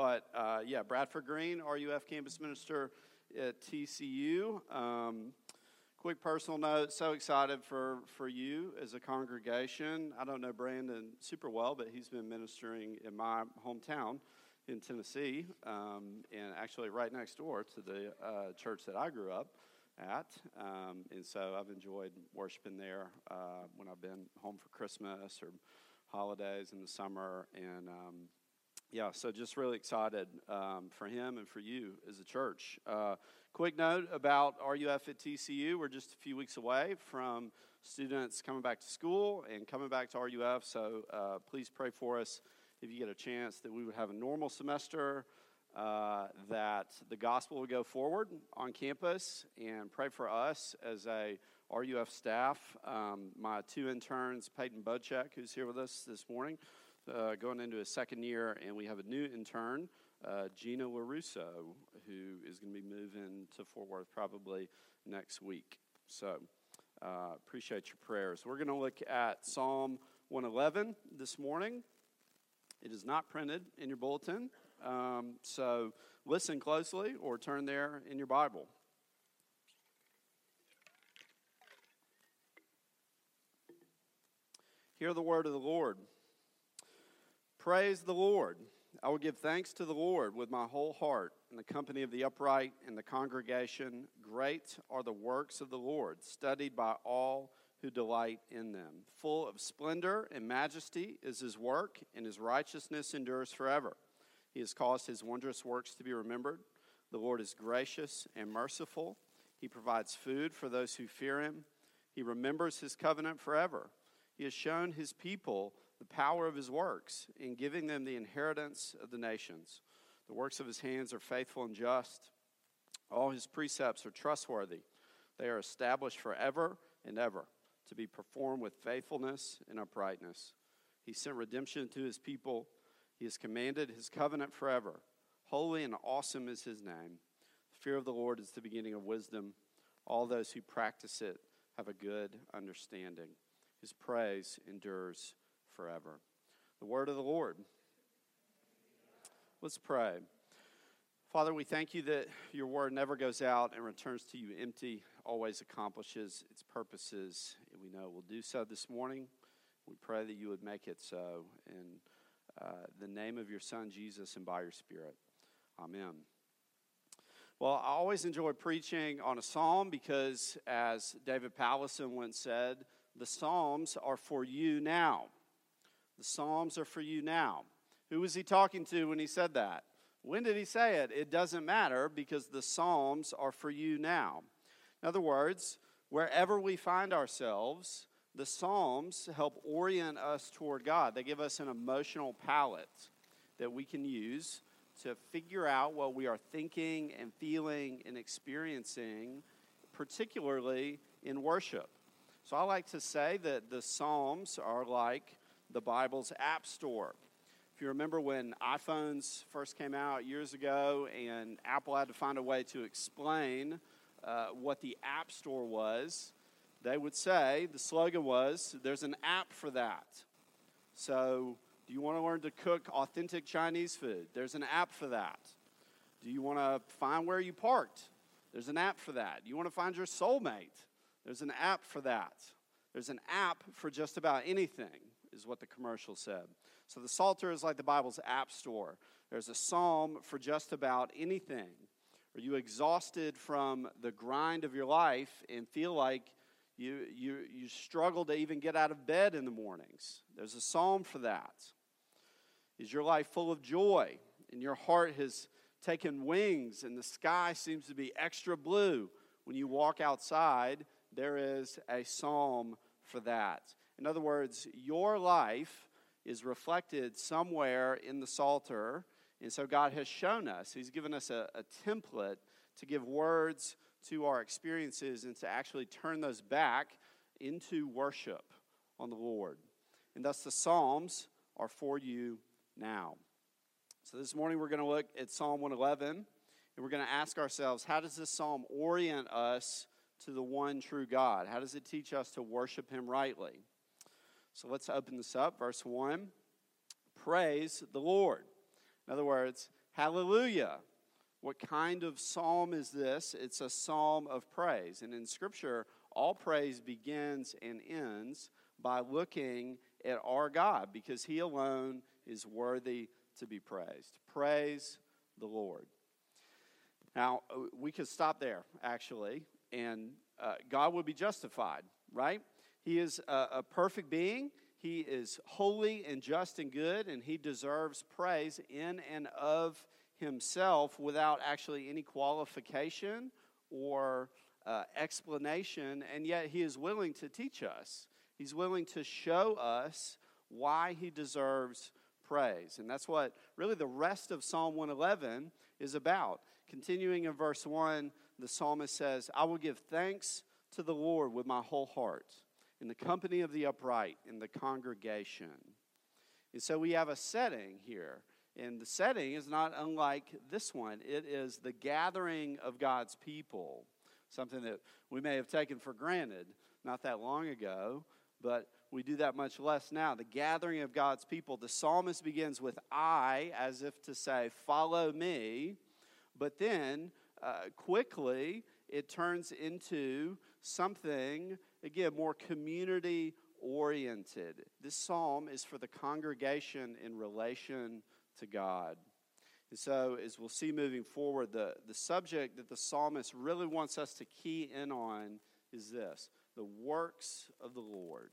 But uh, yeah, Bradford Green, RUF campus minister at TCU. Um, quick personal note so excited for, for you as a congregation. I don't know Brandon super well, but he's been ministering in my hometown in Tennessee, um, and actually right next door to the uh, church that I grew up at. Um, and so I've enjoyed worshiping there uh, when I've been home for Christmas or holidays in the summer. And um, yeah, so just really excited um, for him and for you as a church. Uh, quick note about RUF at TCU. We're just a few weeks away from students coming back to school and coming back to RUF. So uh, please pray for us if you get a chance that we would have a normal semester uh, that the gospel would go forward on campus and pray for us as a RUF staff. Um, my two interns, Peyton Budchek, who's here with us this morning, uh, going into his second year, and we have a new intern, uh, Gina LaRusso, who is going to be moving to Fort Worth probably next week. So uh, appreciate your prayers. We're going to look at Psalm 111 this morning. It is not printed in your bulletin. Um, so listen closely or turn there in your Bible. Hear the word of the Lord. Praise the Lord. I will give thanks to the Lord with my whole heart in the company of the upright and the congregation. Great are the works of the Lord, studied by all who delight in them. Full of splendor and majesty is his work, and his righteousness endures forever. He has caused his wondrous works to be remembered. The Lord is gracious and merciful. He provides food for those who fear him. He remembers his covenant forever. He has shown his people the power of his works in giving them the inheritance of the nations. The works of his hands are faithful and just. All his precepts are trustworthy. They are established forever and ever to be performed with faithfulness and uprightness. He sent redemption to his people he has commanded his covenant forever. Holy and awesome is his name. The fear of the Lord is the beginning of wisdom. All those who practice it have a good understanding. His praise endures forever. The word of the Lord. Let's pray. Father, we thank you that your word never goes out and returns to you empty, always accomplishes its purposes, and we know will do so this morning. We pray that you would make it so. in uh, the name of your Son, Jesus, and by your Spirit. Amen. Well, I always enjoy preaching on a psalm because, as David Powlison once said, the psalms are for you now. The psalms are for you now. Who was he talking to when he said that? When did he say it? It doesn't matter because the psalms are for you now. In other words, wherever we find ourselves, the Psalms help orient us toward God. They give us an emotional palette that we can use to figure out what we are thinking and feeling and experiencing, particularly in worship. So I like to say that the Psalms are like the Bible's app store. If you remember when iPhones first came out years ago and Apple had to find a way to explain uh, what the App Store was, they would say the slogan was there's an app for that. So, do you want to learn to cook authentic Chinese food? There's an app for that. Do you want to find where you parked? There's an app for that. You want to find your soulmate? There's an app for that. There's an app for just about anything, is what the commercial said. So the Psalter is like the Bible's app store. There's a psalm for just about anything. Are you exhausted from the grind of your life and feel like you, you, you struggle to even get out of bed in the mornings. There's a psalm for that. Is your life full of joy and your heart has taken wings and the sky seems to be extra blue? When you walk outside, there is a psalm for that. In other words, your life is reflected somewhere in the Psalter. And so God has shown us, He's given us a, a template to give words to our experiences and to actually turn those back into worship on the Lord. And thus the Psalms are for you now. So this morning we're going to look at Psalm 111 and we're going to ask ourselves how does this psalm orient us to the one true God? How does it teach us to worship Him rightly? So let's open this up. Verse 1 Praise the Lord. In other words, hallelujah. What kind of psalm is this? It's a psalm of praise. And in Scripture, all praise begins and ends by looking at our God because He alone is worthy to be praised. Praise the Lord. Now, uh, we could stop there, actually, and uh, God would be justified, right? He is a, a perfect being. He is holy and just and good, and he deserves praise in and of himself without actually any qualification or uh, explanation, and yet he is willing to teach us. He's willing to show us why he deserves praise. And that's what really the rest of Psalm 111 is about. Continuing in verse 1, the psalmist says, I will give thanks to the Lord with my whole heart, in the company of the upright, in the congregation. And so we have a setting here. And the setting is not unlike this one. It is the gathering of God's people, something that we may have taken for granted not that long ago, but we do that much less now. The gathering of God's people. The psalmist begins with I, as if to say, Follow me. But then uh, quickly it turns into something, again, more community oriented. This psalm is for the congregation in relation to God. And so, as we'll see moving forward, the, the subject that the psalmist really wants us to key in on is this the works of the Lord.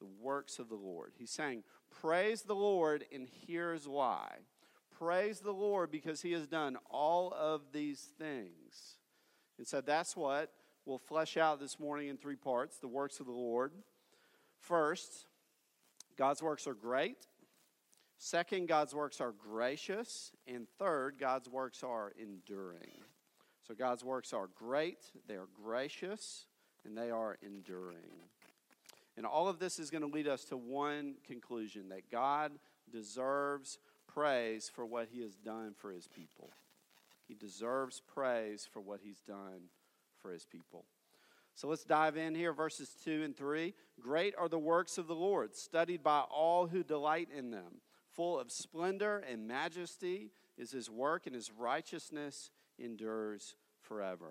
The works of the Lord. He's saying, Praise the Lord, and here's why. Praise the Lord because he has done all of these things. And so that's what we'll flesh out this morning in three parts the works of the Lord. First, God's works are great. Second, God's works are gracious. And third, God's works are enduring. So God's works are great, they are gracious, and they are enduring. And all of this is going to lead us to one conclusion that God deserves praise for what he has done for his people. He deserves praise for what he's done for his people. So let's dive in here, verses 2 and 3. Great are the works of the Lord, studied by all who delight in them. Full of splendor and majesty is his work, and his righteousness endures forever.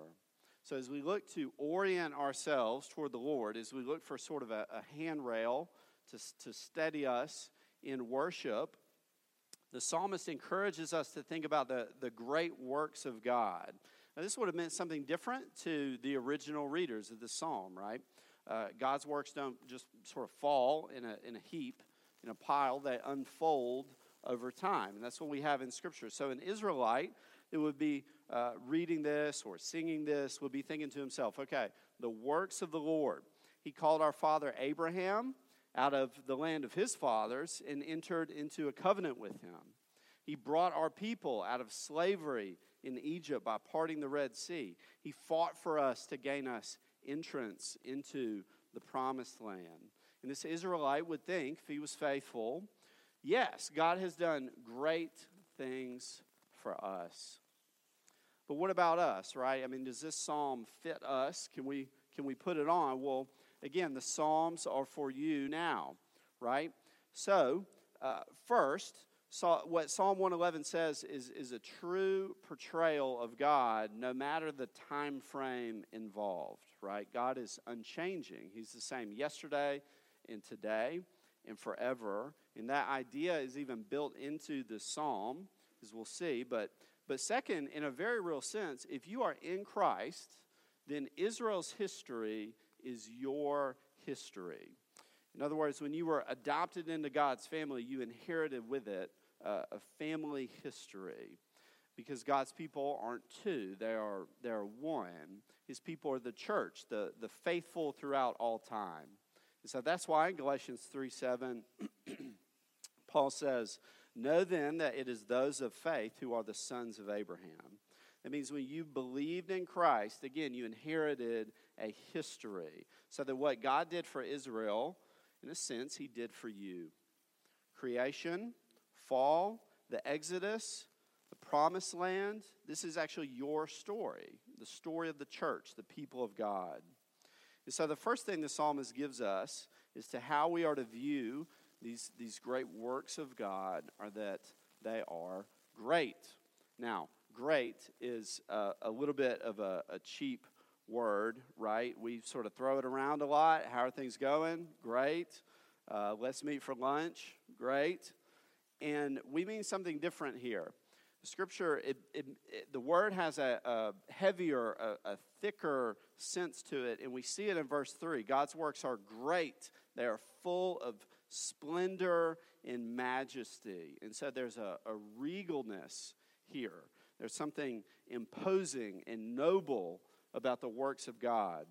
So, as we look to orient ourselves toward the Lord, as we look for sort of a, a handrail to, to steady us in worship, the psalmist encourages us to think about the, the great works of God. Now, this would have meant something different to the original readers of the psalm, right? Uh, God's works don't just sort of fall in a, in a heap in a pile, they unfold over time. And that's what we have in Scripture. So, an Israelite that would be uh, reading this or singing this would be thinking to himself, okay, the works of the Lord. He called our father Abraham out of the land of his fathers and entered into a covenant with him. He brought our people out of slavery in Egypt by parting the Red Sea. He fought for us to gain us entrance into the promised land. And this Israelite would think, if he was faithful, yes, God has done great things for us. But what about us, right? I mean, does this psalm fit us? Can we can we put it on? Well, again, the psalms are for you now, right? So, uh, first, so what Psalm 111 says is, is a true portrayal of God no matter the time frame involved, right? God is unchanging. He's the same yesterday, and today and forever. And that idea is even built into the psalm, as we'll see. But, but second, in a very real sense, if you are in Christ, then Israel's history is your history. In other words, when you were adopted into God's family, you inherited with it uh, a family history. Because God's people aren't two, they are, they are one. His people are the church, the, the faithful throughout all time. And so that's why in Galatians 3 7, Paul says, Know then that it is those of faith who are the sons of Abraham. That means when you believed in Christ, again, you inherited a history. So that what God did for Israel, in a sense, he did for you. Creation, fall, the Exodus, the promised land, this is actually your story, the story of the church, the people of God. And so the first thing the psalmist gives us is to how we are to view these, these great works of God are that they are great. Now, great is a, a little bit of a, a cheap word, right? We sort of throw it around a lot. How are things going? Great. Uh, let's meet for lunch. Great. And we mean something different here. Scripture, it, it, it, the word has a, a heavier, a, a, thicker sense to it, and we see it in verse 3. God's works are great, they are full of splendor and majesty. And so there's a, a regalness here. There's something imposing and noble about the works of God.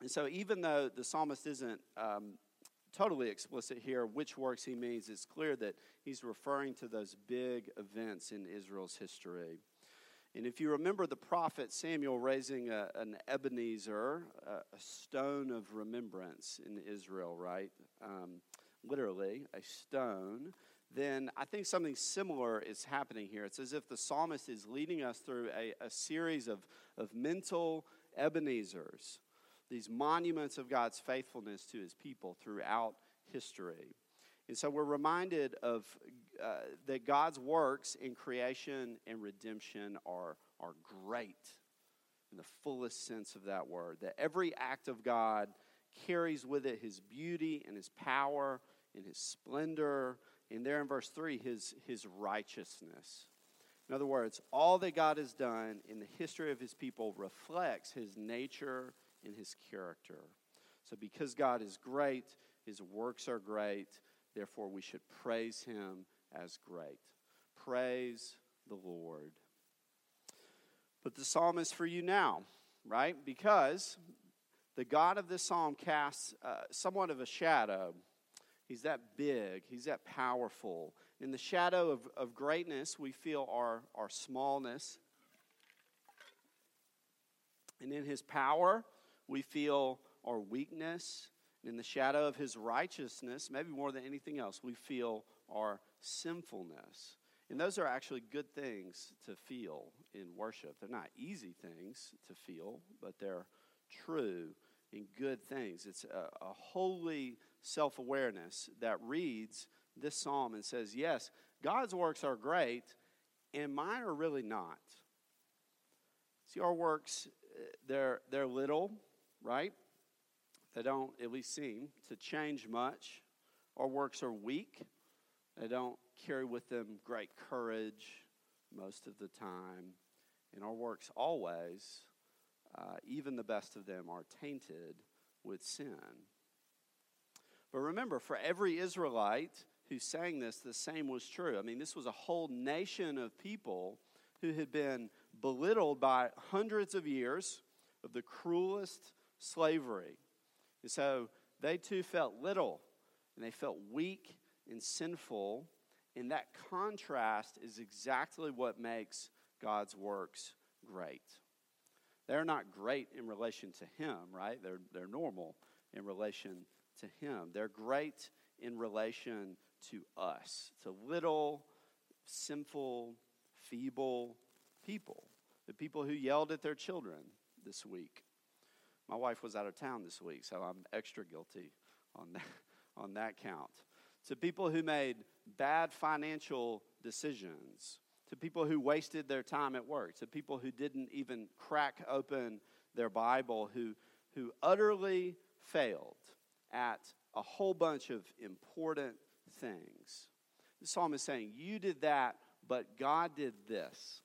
And so, even though the psalmist isn't um, totally explicit here which works he means, it's clear that he's referring to those big events in Israel's history. And if you remember the prophet Samuel raising a, an Ebenezer, a, a, stone of remembrance in Israel, right? Um, literally, a stone, then I think something similar is happening here. It's as if the psalmist is leading us through a, a series of, of mental Ebenezers, these monuments of God's faithfulness to his people throughout history. And so we're reminded of uh, that God's works in creation and redemption are, are great in the fullest sense of that word. That every act of God carries with it his beauty and his power and his splendor. And there in verse 3, his, his righteousness. In other words, all that God has done in the history of his people reflects his nature and his character. So, because God is great, his works are great, therefore we should praise him as great. Praise the Lord. But the psalm is for you now, right? Because the God of this psalm casts uh, somewhat of a shadow. He's that big, he's that powerful. In the shadow of, of greatness, we feel our, our smallness. And in his power, we feel our weakness. In the shadow of his righteousness, maybe more than anything else, we feel our sinfulness. And those are actually good things to feel in worship. They're not easy things to feel, but they're true and good things. It's a, a holy self awareness that reads this psalm and says, Yes, God's works are great, and mine are really not. See, our works, eh, they're, they're little, right? They don't at least seem to change much. Our works are weak. They don't carry with them great courage most of the time. And our works always, uh, even the best of them, are tainted with sin. But remember, for every Israelite who sang this, the same was true. I mean, this was a whole nation of people who had been belittled by hundreds of years of the cruelest slavery. And so they too felt little and they felt weak and sinful. And that contrast is exactly what makes God's works great. They're not great in relation to Him, right? They're, they're normal in relation to Him. They're great in relation to us, to little, sinful, feeble people. The people who yelled at their children this week. My wife was out of town this week, so I'm extra guilty on that, on that count. To people who made bad financial decisions, to people who wasted their time at work, to people who didn't even crack open their Bible, who, who utterly failed at a whole bunch of important things. The psalm is saying, You did that, but God did this.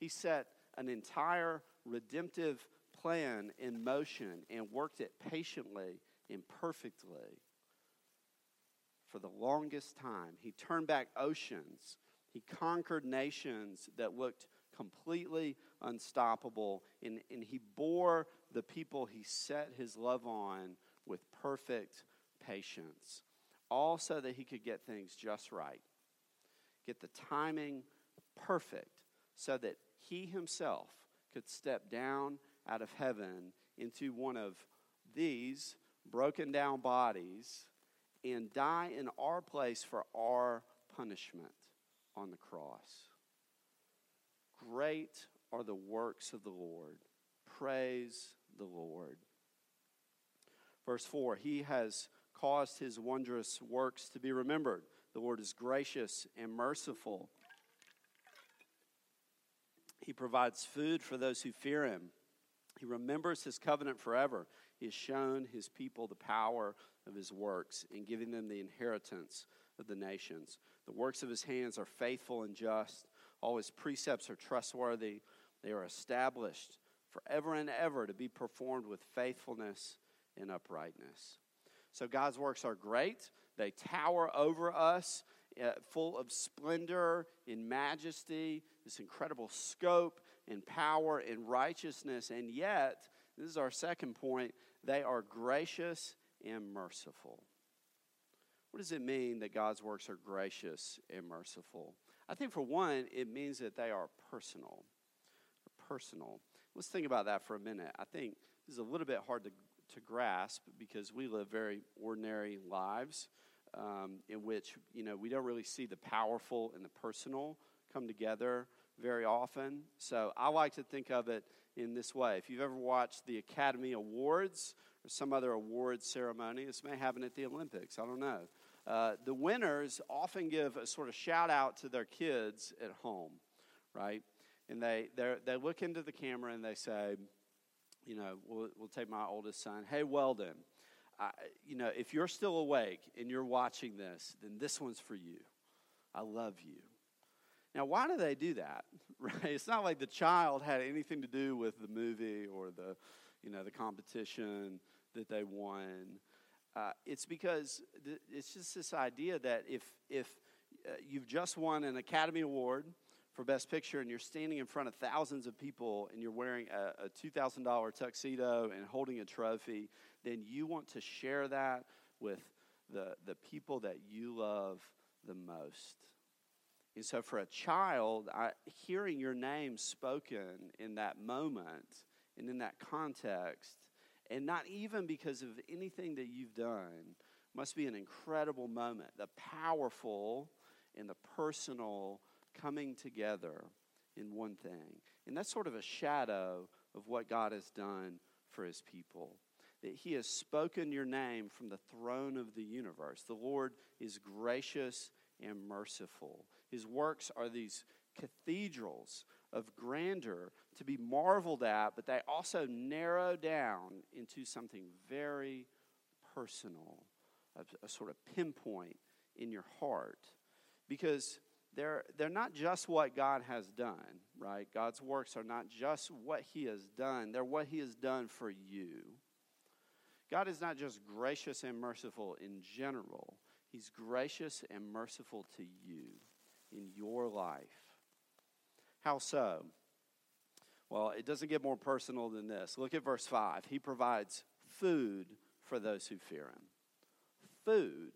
He set an entire redemptive plan in motion and worked it patiently and perfectly for the longest time. He turned back oceans. He conquered nations that looked completely unstoppable. And, and he bore the people he set his love on with perfect patience. All so that he could get things just right, get the timing perfect, so that he himself could step down out of heaven into one of these broken down bodies and die in our place for our punishment on the cross. Great are the works of the Lord. Praise the Lord. Verse 4 He has caused his wondrous works to be remembered. The Lord is gracious and merciful He provides food for those who fear him. He remembers his covenant forever. He has shown his people the power of his works in giving them the inheritance of the nations. The works of his hands are faithful and just. All his precepts are trustworthy. They are established forever and ever to be performed with faithfulness and uprightness. So God's works are great. They tower over us, uh, full of splendor and majesty, this incredible scope and power and righteousness. And yet, this is our second point, they are gracious and merciful. What does it mean that God's works are gracious and merciful? I think, for one, it means that they are personal. Personal. Let's think about that for a minute. I think this is a little bit hard to, to grasp because we live very ordinary lives um, in which, you know, we don't really see the powerful and the personal come together very often. So I like to think of it in this way. If you've ever watched the Academy Awards or some other awards ceremony, this may happen at the Olympics, I don't know. Uh, the winners often give a sort of shout out to their kids at home, right? And they, they look into the camera and they say, you know, we'll, we'll take my oldest son, hey, Weldon, I, you know, if you're still awake and you're watching this, then this one's for you. I love you. Now, why do they do that? Right? It's not like the child had anything to do with the movie or the, you know, the competition that they won. Uh, it's because th- it's just this idea that if if uh, you've just won an Academy Award for Best Picture and you're standing in front of thousands of people and you're wearing a, a two thousand dollar tuxedo and holding a trophy, then you want to share that with the the people that you love the most. And so, for a child, I, hearing your name spoken in that moment and in that context, and not even because of anything that you've done, must be an incredible moment. The powerful and the personal coming together in one thing. And that's sort of a shadow of what God has done for his people. That he has spoken your name from the throne of the universe. The Lord is gracious and merciful. His works are these cathedrals of grandeur to be marveled at, but they also narrow down into something very personal, a, a sort of pinpoint in your heart. Because they're, they're not just what God has done, right? God's works are not just what He has done, they're what He has done for you. God is not just gracious and merciful in general, He's gracious and merciful to you in your life. How so? Well, it doesn't get more personal than this. Look at verse 5. He provides food for those who fear him. Food.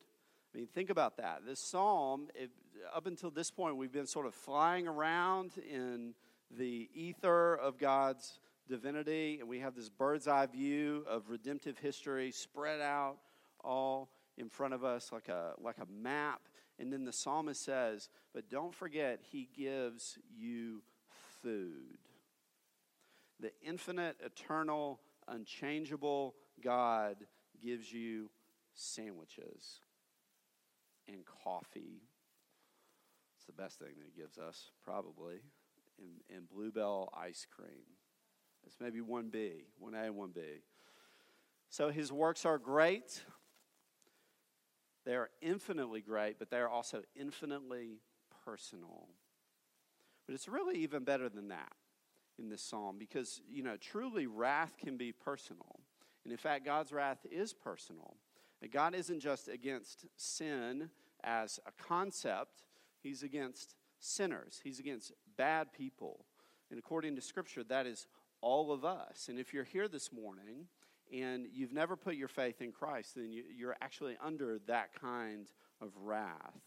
I mean, think about that. This psalm, it, up until this point, we've been sort of flying around in the ether of God's divinity, and we have this bird's eye view of redemptive history spread out all in front of us like a, like a map. And then the psalmist says, But don't forget, he gives you food. The infinite, eternal, unchangeable God gives you sandwiches and coffee. It's the best thing that he gives us, probably. And, and Bluebell ice cream. It's maybe 1B, 1A and 1B. So his works are great. They are infinitely great, but they are also infinitely personal. But it's really even better than that in this psalm because, you know, truly wrath can be personal. And in fact, God's wrath is personal. And God isn't just against sin as a concept, He's against sinners, He's against bad people. And according to Scripture, that is all of us. And if you're here this morning and you've never put your faith in Christ, then you, are actually under that kind of wrath.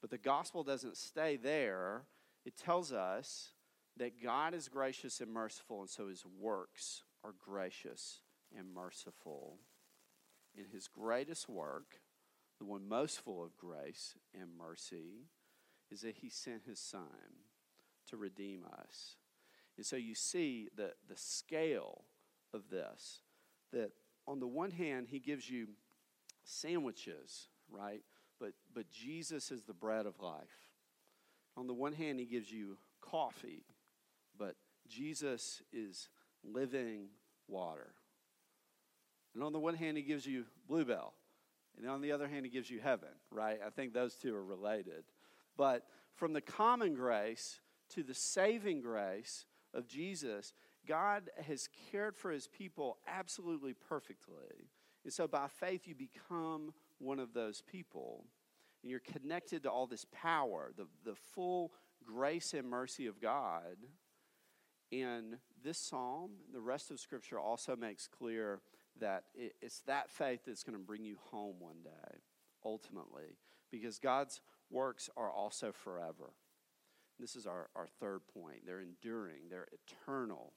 But the gospel doesn't stay there. It tells us that God is gracious and merciful, and so his works are gracious and merciful. In his greatest work, the one most full of grace and mercy, is that he sent his son to redeem us. And so you see the, the scale of this. That on the one hand, he gives you sandwiches, right? But, but Jesus is the bread of life. On the one hand, he gives you coffee, but Jesus is living water. And on the one hand, he gives you Bluebell, and on the other hand, he gives you heaven, right? I think those two are related. But from the common grace to the saving grace of Jesus, God has cared for his people absolutely perfectly. And so by faith, you become one of those people. And you're connected to all this power, the, the full grace and mercy of God. And this psalm, the rest of Scripture also makes clear that it, it's that faith that's going to bring you home one day, ultimately, because God's works are also forever. This is our, our third point. They're enduring, they're eternal.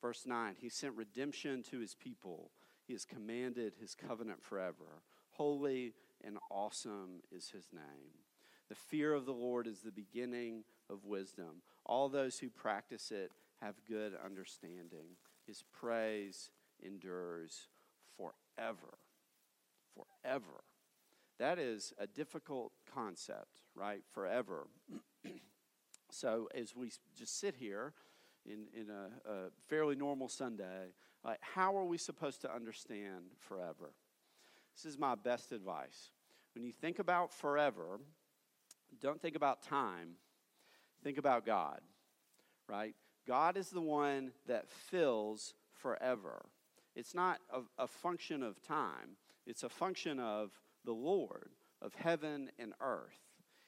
Verse 9, He sent redemption to His people, He has commanded His covenant forever. Holy and awesome is His name. The fear of the Lord is the beginning of wisdom. All those who practice it have good understanding. His praise endures forever. Forever. That is a difficult concept, right? Forever. so, as we just sit here in, in a, a fairly normal Sunday, uh, how are we supposed to understand forever? This is my best advice. When you think about forever, don't think about time, think about God, right? God is the one that fills forever. It's not a, a function of time, it's a function of the Lord, of heaven and earth.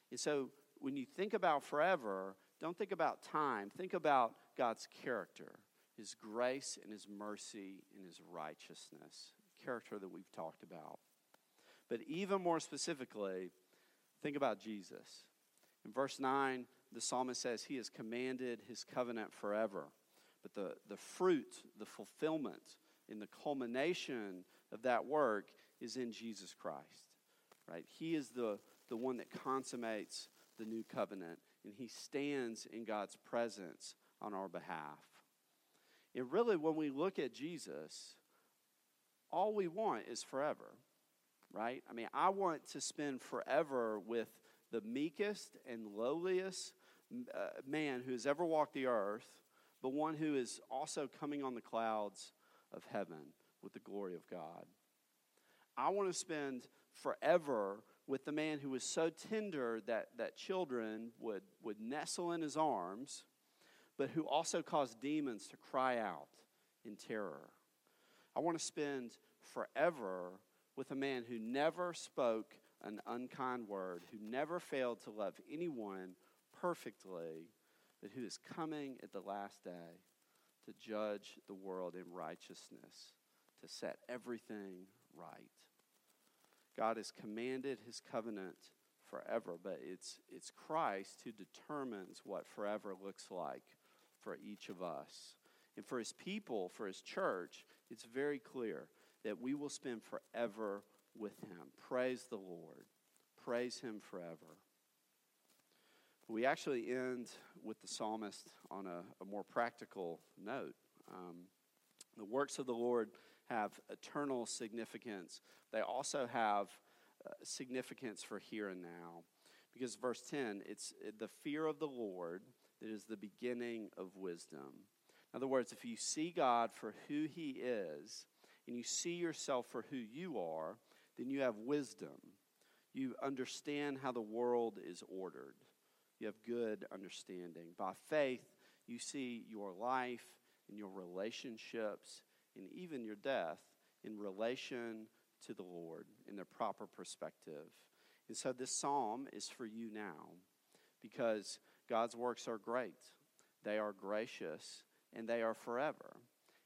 And so when you think about forever, don't think about time, think about God's character, His grace and His mercy and His righteousness, character that we've talked about. But even more specifically, think about Jesus. In verse 9, the psalmist says, He has commanded His covenant forever. But the, the fruit, the fulfillment, and the culmination of that work is in Jesus Christ. Right? He is the, the one that consummates the new covenant, and He stands in God's presence on our behalf. And really, when we look at Jesus, all we want is forever, right? I mean, I want to spend forever with the meekest and lowliest uh, man who has ever walked the earth, but one who is also coming on the clouds of heaven with the glory of God. I want to spend forever with the man who was so tender that, that children would, would nestle in his arms but who also caused demons to cry out in terror. I want to spend forever with a man who never spoke an unkind word, who never failed to love anyone perfectly, but who is coming at the last day to judge the world in righteousness, to set everything right. God has commanded his covenant forever, but it's, it's Christ who determines what forever looks like for each of us. And for his people, for his church, it's very clear that we will spend forever with him. Praise the Lord. Praise him forever. We actually end with the psalmist on a, a more practical note. Um, the works of the Lord have eternal significance, they also have uh, significance for here and now. Because verse 10, it's the fear of the Lord that is the beginning of wisdom. In other words, if you see God for who He is, and you see yourself for who you are, then you have wisdom. You understand how the world is ordered. You have good understanding. By faith, you see your life and your relationships and even your death in relation to the Lord in their proper perspective. And so this psalm is for you now because God's works are great, they are gracious, and they are forever.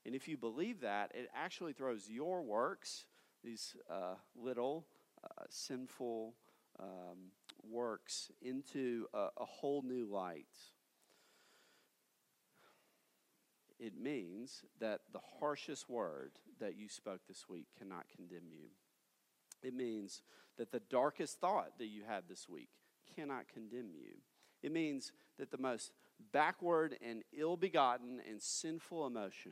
And if you believe that, it actually throws your works, these uh, little uh, sinful um, works, into a, a whole new light. It means that the harshest word that you spoke this week cannot condemn you. It means that the darkest thought that you had this week cannot condemn you. It means that the most backward and ill begotten and sinful emotion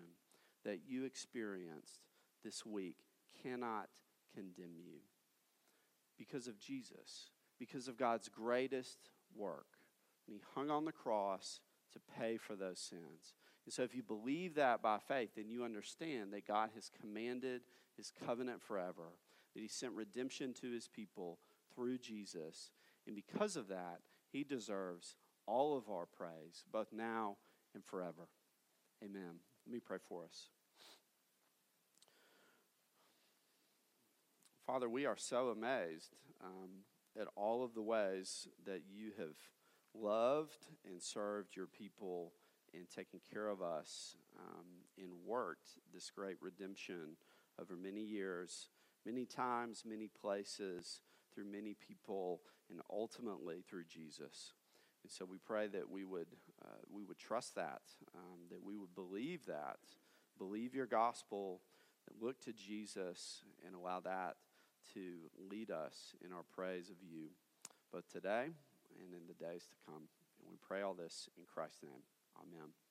that you experienced this week cannot condemn you because of Jesus, because of God's greatest work. And He hung on the cross to pay for those sins. And so, if you believe that by faith, then you understand that God has commanded his covenant forever, that he sent redemption to his people through Jesus. And because of that, he deserves all of our praise, both now and forever. Amen. Let me pray for us. Father, we are so amazed um, at all of the ways that you have loved and served your people and taken care of us um, and worked this great redemption over many years, many times, many places, through many people, and ultimately through Jesus. And so we pray that we would, uh, we would trust that, um, that we would believe that, believe your gospel, look to Jesus, and allow that to lead us in our praise of you, both today and in the days to come. And we pray all this in Christ's name. Amen.